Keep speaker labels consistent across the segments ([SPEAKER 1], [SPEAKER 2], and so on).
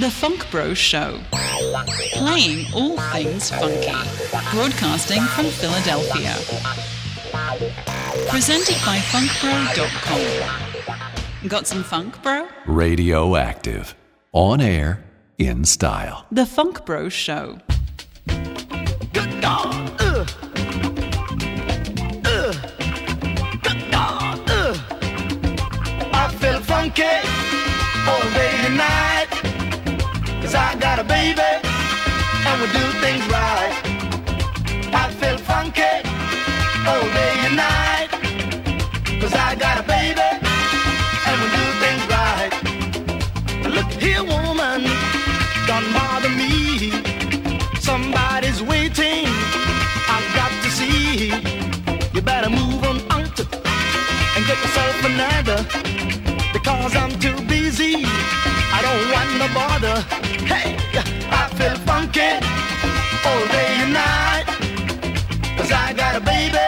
[SPEAKER 1] The Funk Bro Show. Playing all things funky. Broadcasting from Philadelphia. Presented by funkbro.com. Got some funk, bro?
[SPEAKER 2] Radioactive. On air, in style.
[SPEAKER 1] The Funk Bro Show.
[SPEAKER 3] Baby and we do things right. I feel funky all day and night. Cause I got a baby and we do things right. Look here, woman, don't bother me. Somebody's waiting. I've got to see. You better move on out and get yourself another. Because I'm too. Want no bother. Hey, I feel funky all day and night. Cause I got a baby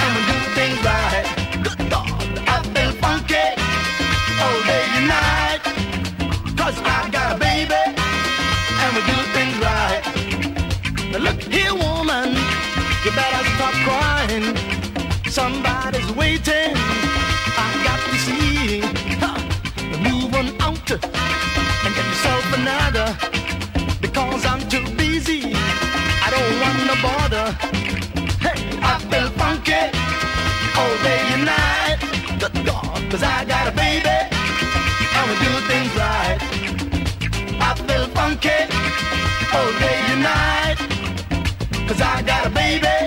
[SPEAKER 3] and we do things right. Good God, I feel funky all day and night. Cause I got a baby and we do things right. Now look here, woman, you better stop crying. Somebody's waiting. I got to see. Huh. Move on out Hey, I feel funky all day and night. Good God, cause I got a baby we do things right. I feel funky all day and night. Cause I got a baby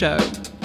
[SPEAKER 4] Show.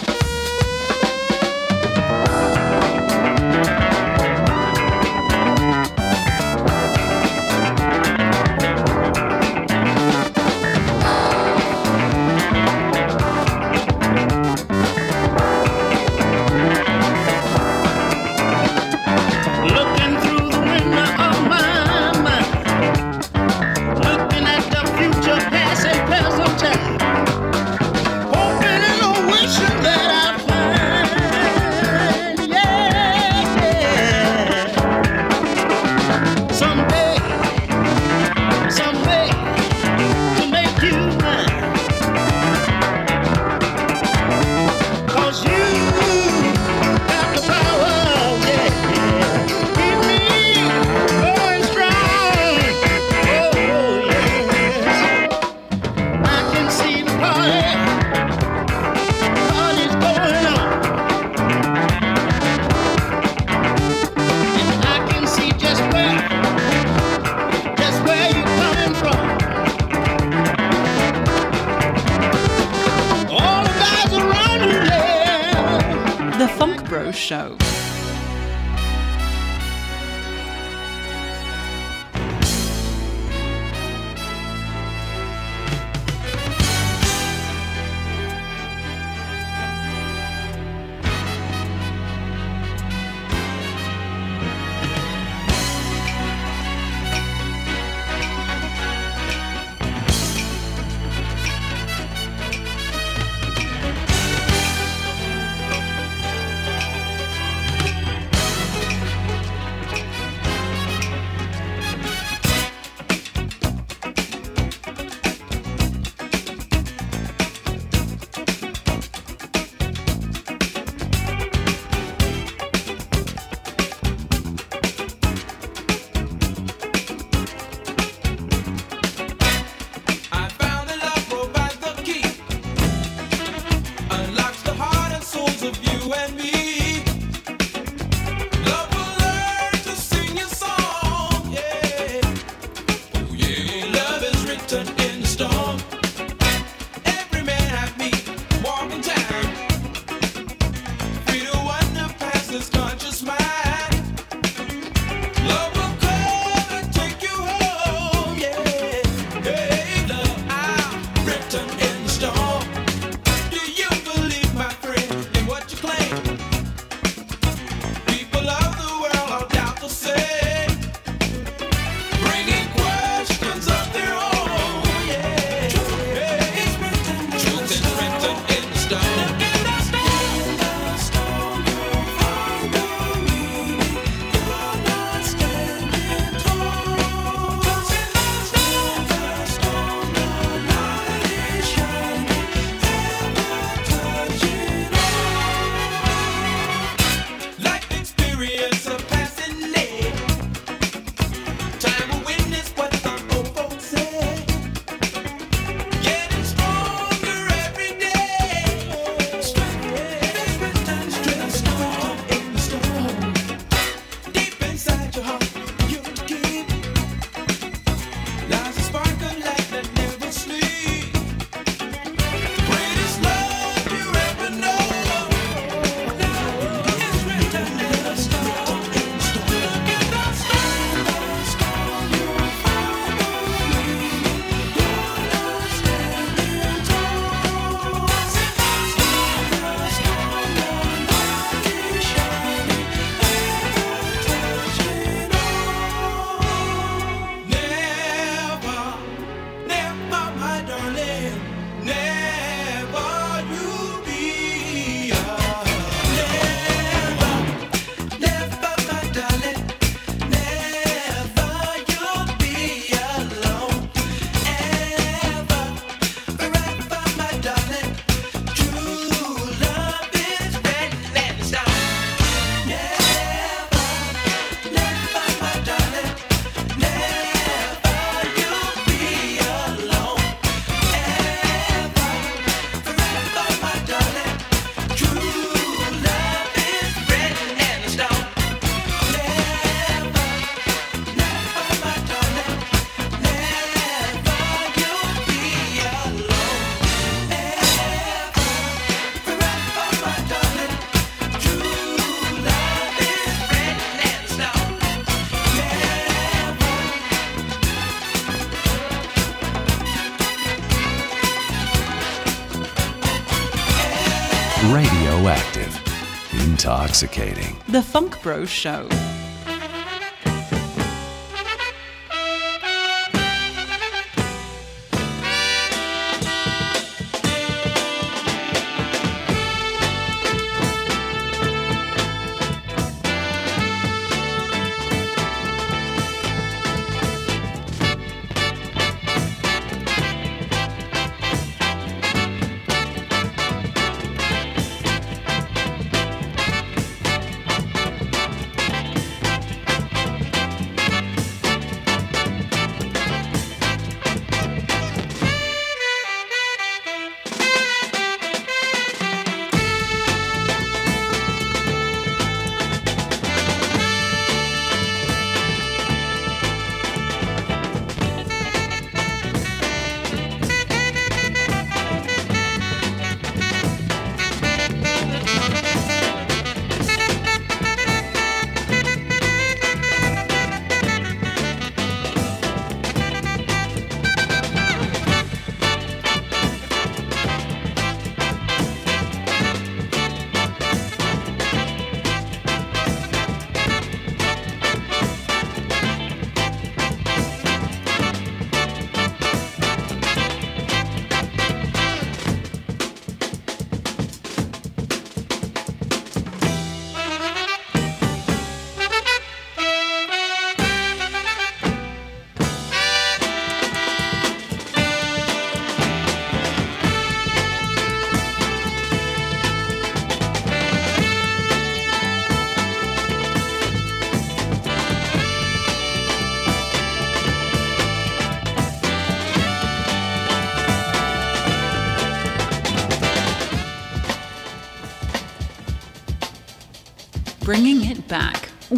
[SPEAKER 2] Intoxicating.
[SPEAKER 1] The Funk Bro Show.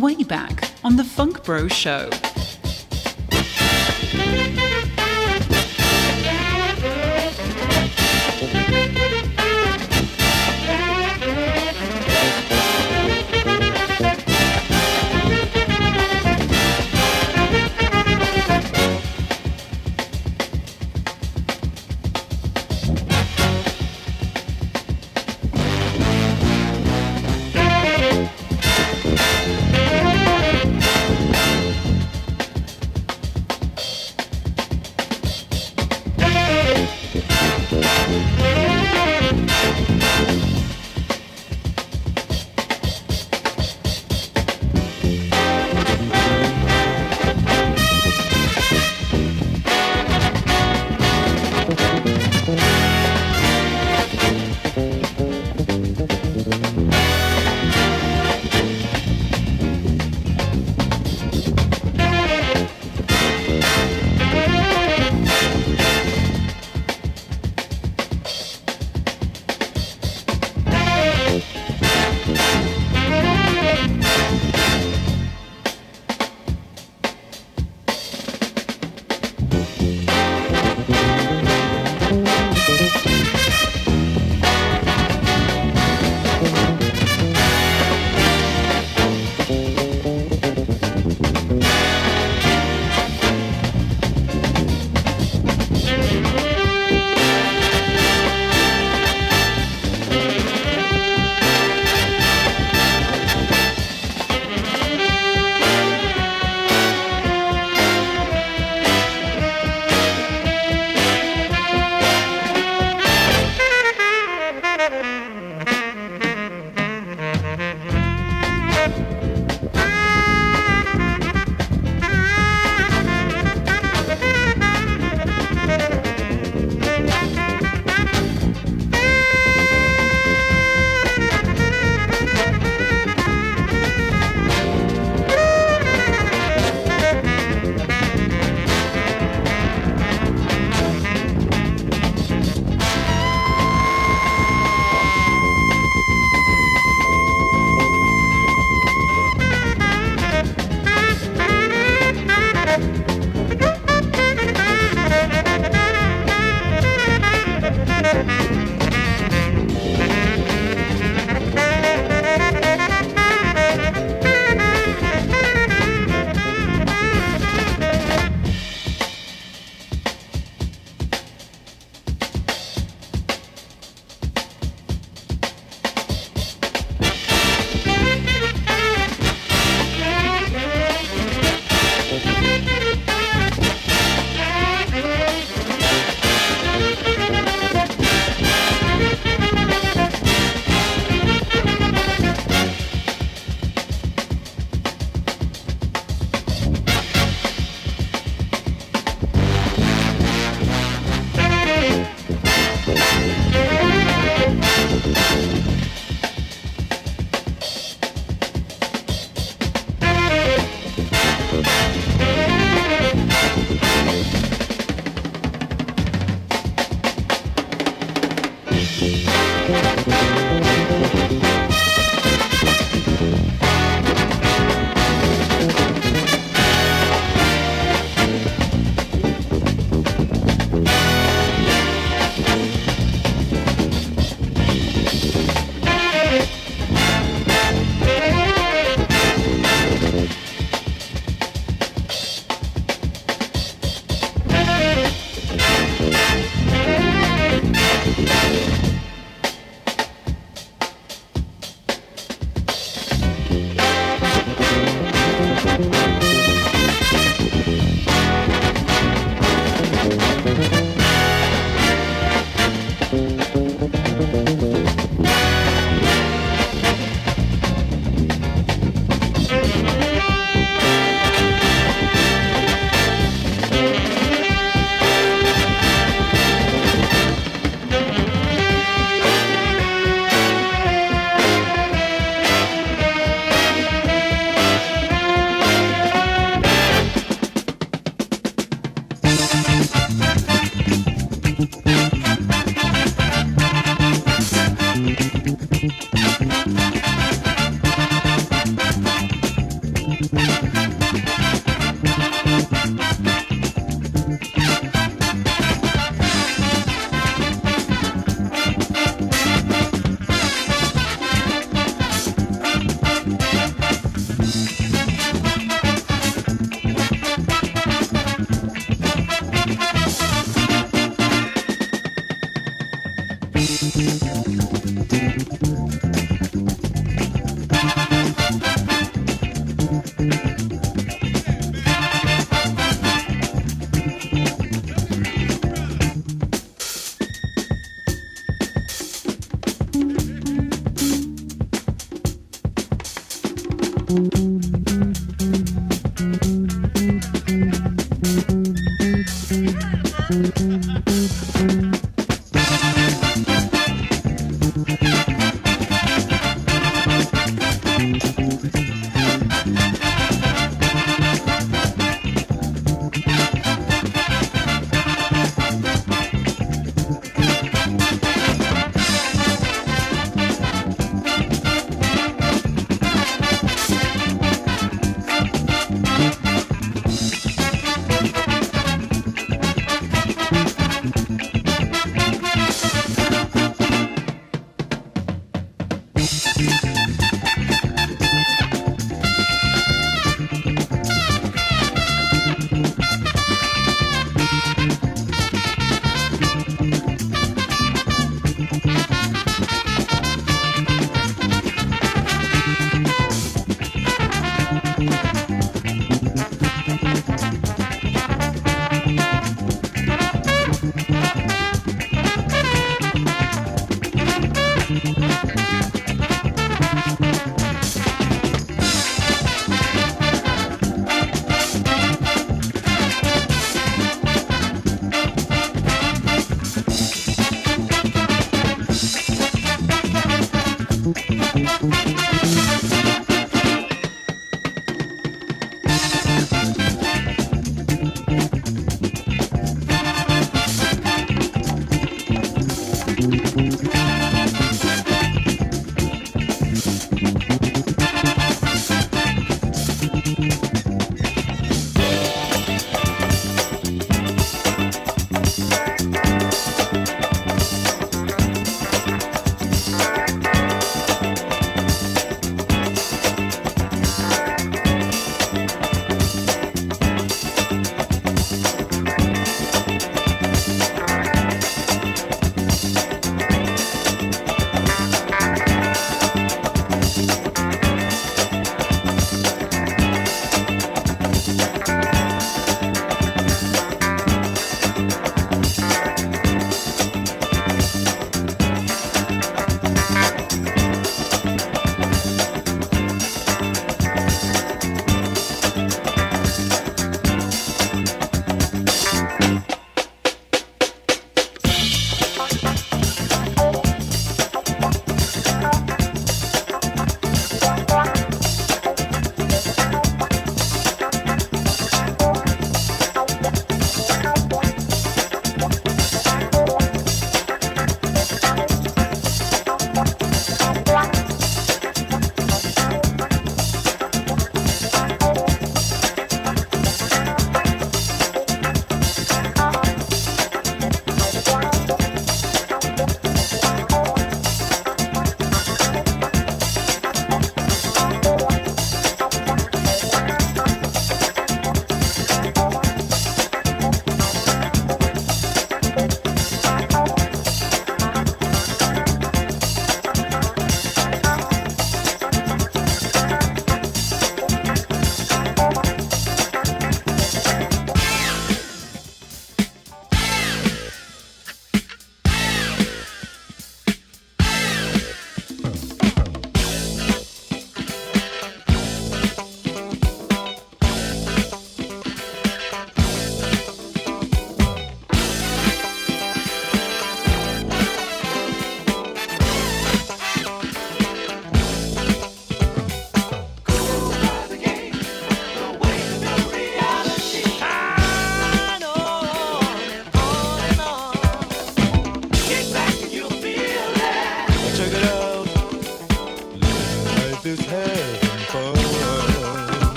[SPEAKER 1] Way back on The Funk Bro Show.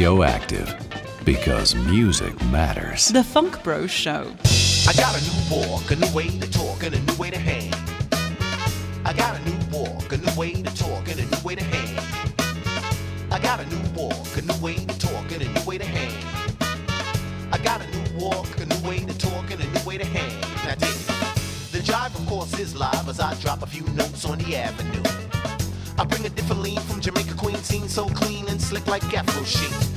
[SPEAKER 2] Radioactive. Because music matters.
[SPEAKER 4] The Funk Bros Show.
[SPEAKER 5] I got a new walk, a new way to talk, and a new way to hang. I got a new walk, a new way to talk, and a new way to hang. I got a new walk, a new way to talk, and a new way to hang. I got a new walk, a new way to talk, and a new way to hang. Now dig. The jive, of course, is live as I drop a few notes on the avenue. I bring a different lean from Jamaica Queen, scene so clean and slick like Afro sheen.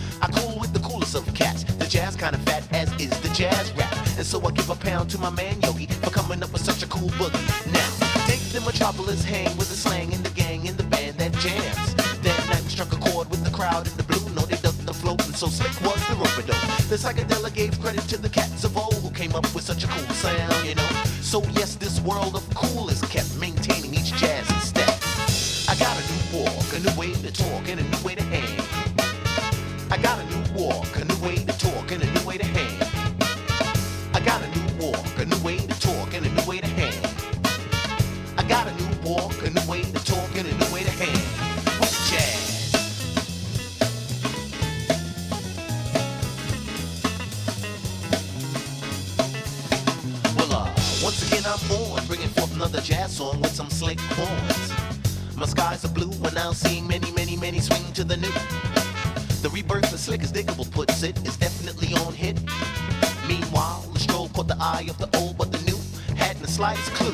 [SPEAKER 5] My man Yogi for coming up with such a cool boogie. Now, dig the metropolis, hang with the slang in the gang in the band that jams. That night we struck a chord with the crowd in the blue, no they dug the float, and so slick was the rope The psychedelic gave credit to the cats of old who came up with such a cool sound, you know. So yes, this world of cool is kept maintaining each jazz step. I got a new walk, a new way to talk, and a new way to hang. I got a new walk, a new way to talk, and a new skies are blue and now seeing many, many, many swing to the new. The rebirth of slick as Digable puts it is definitely on hit. Meanwhile, the stroll caught the eye of the old but the new hadn't the slightest clue.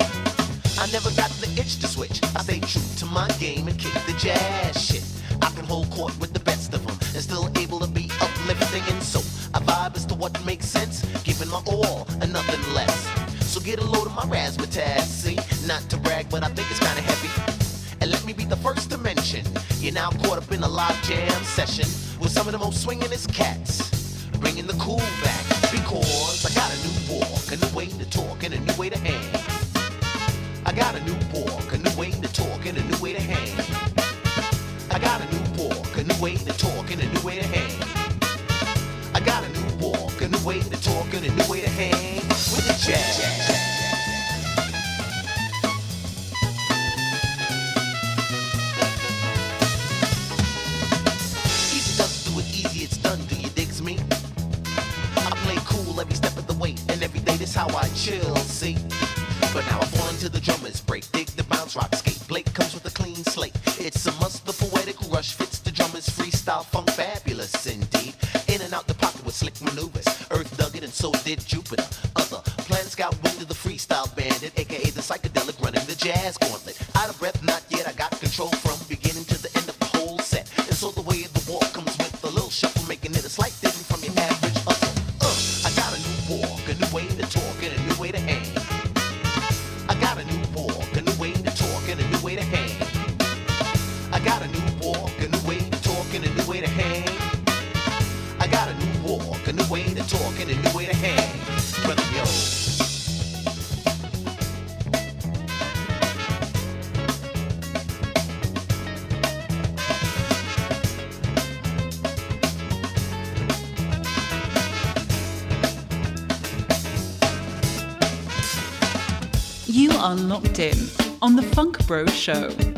[SPEAKER 5] I never got the itch to switch. I stay true to my game and kick the jazz shit. I can hold court with the best of them and still able to be uplifting and so I vibe as to what makes sense, giving my all and nothing less. So get a load of my razzmatazz, now caught up in a live jam session with some of the most swingin'est cats. Bringing the cool back because I got a new walk, a new way
[SPEAKER 4] Bros Show.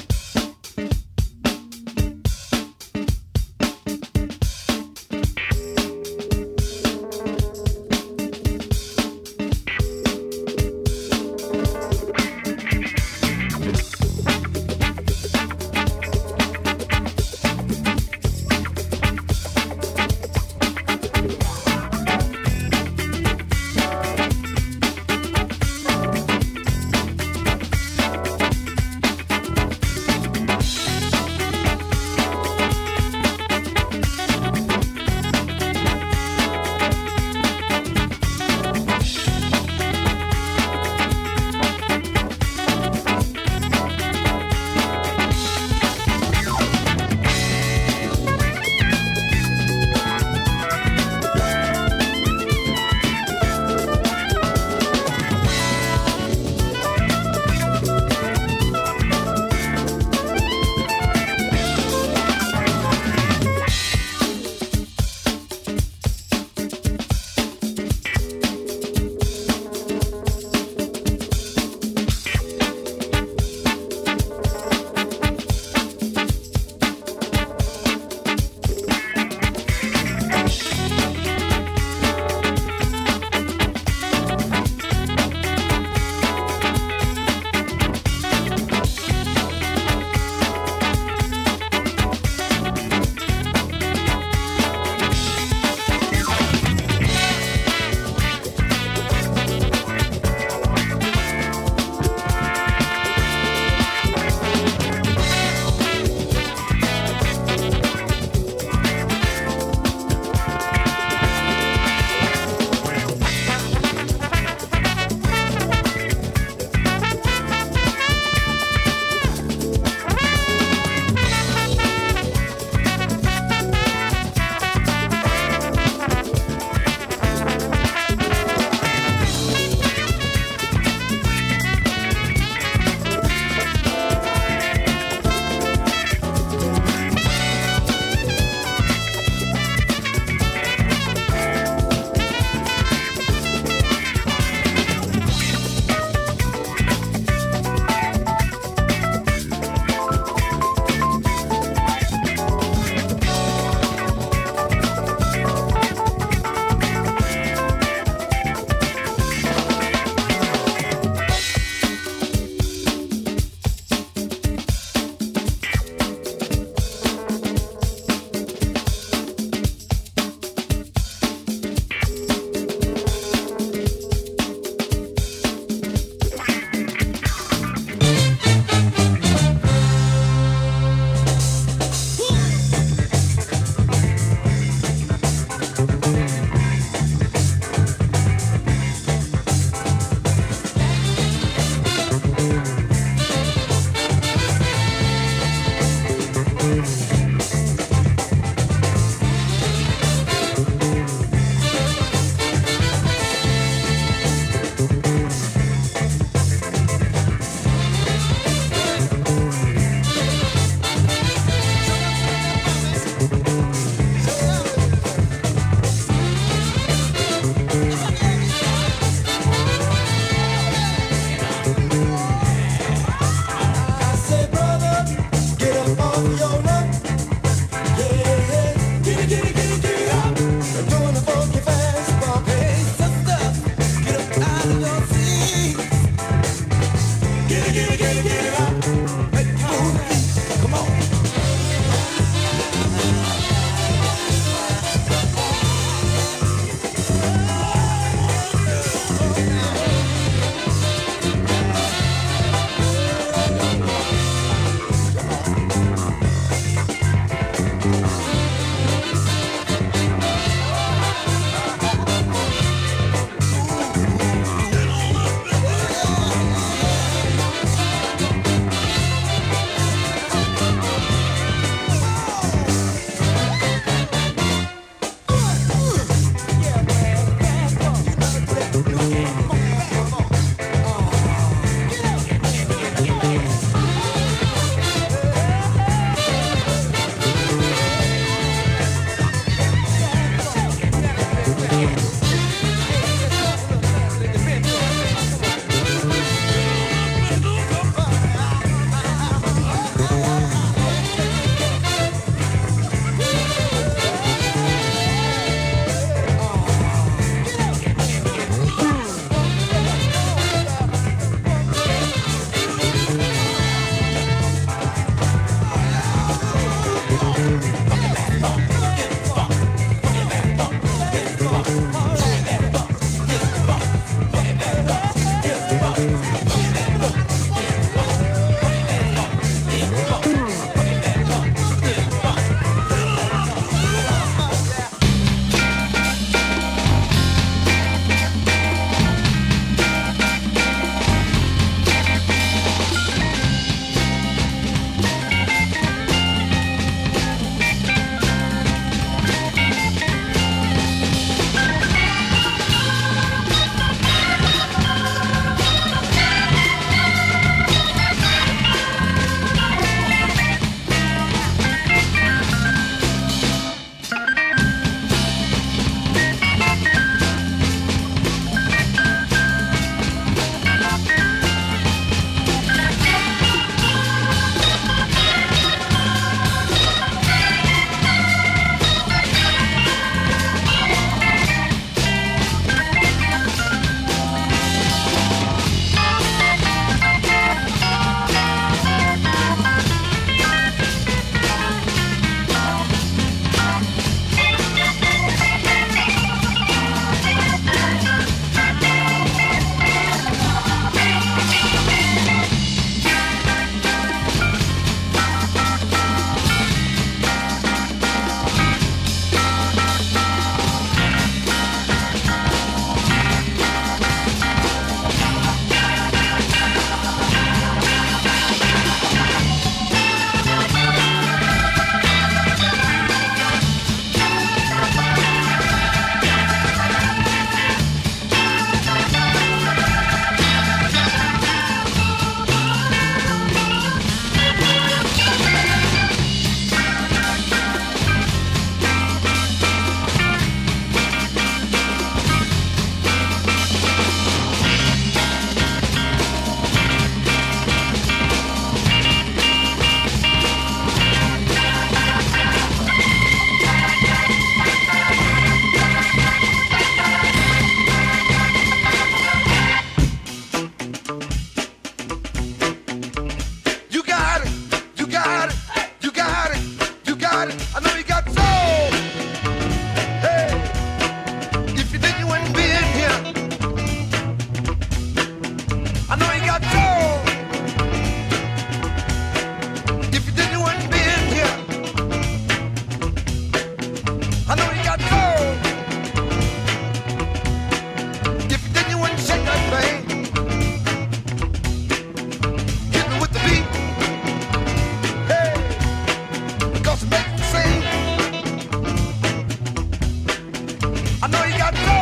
[SPEAKER 6] Hot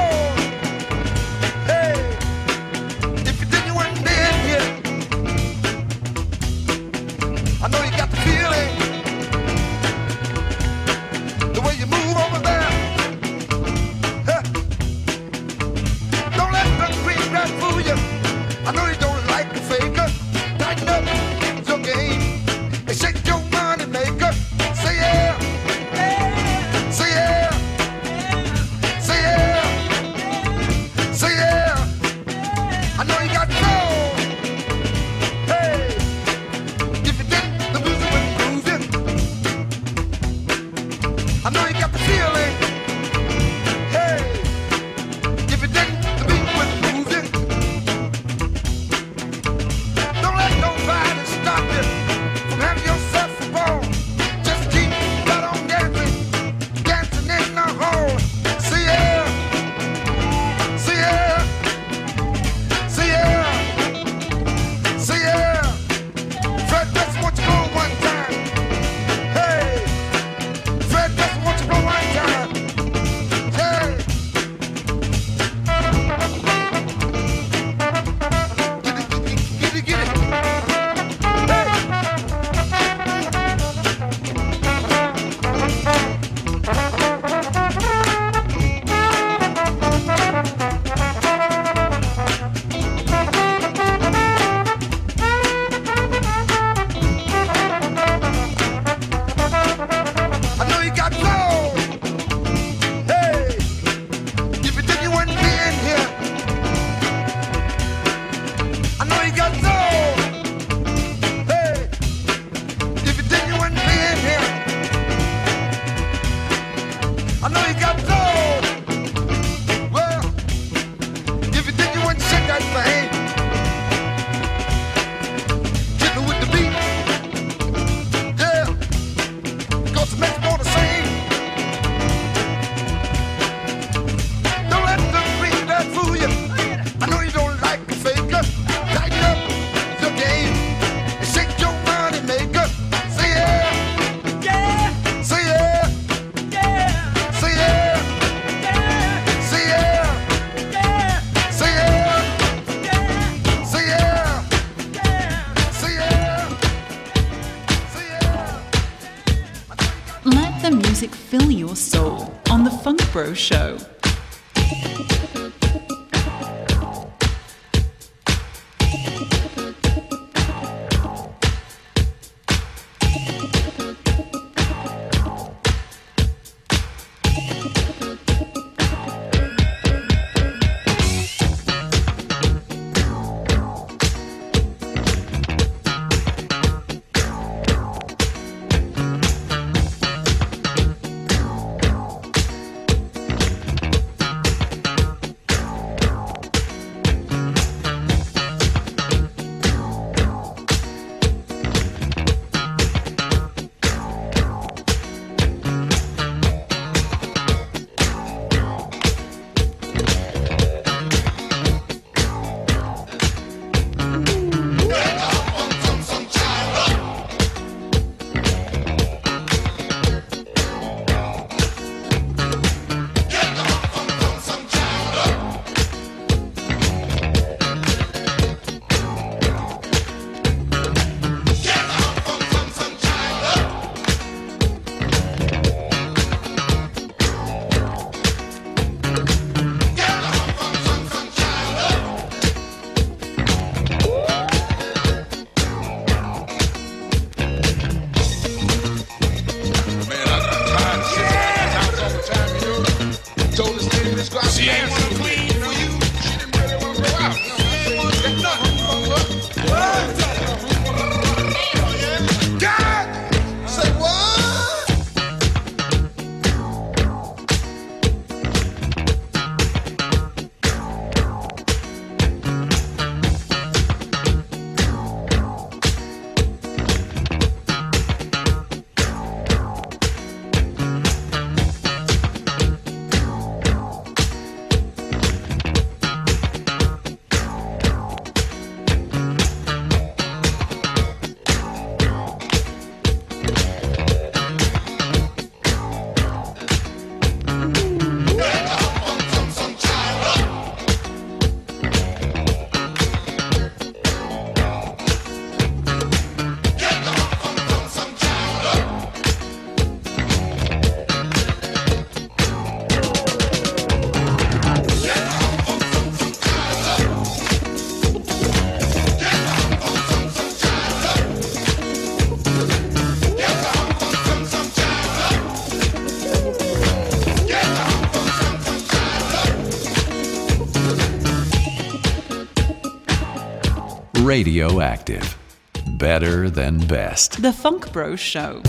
[SPEAKER 2] Radioactive. Better than best.
[SPEAKER 4] The Funk Bro Show.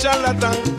[SPEAKER 6] Charlatán.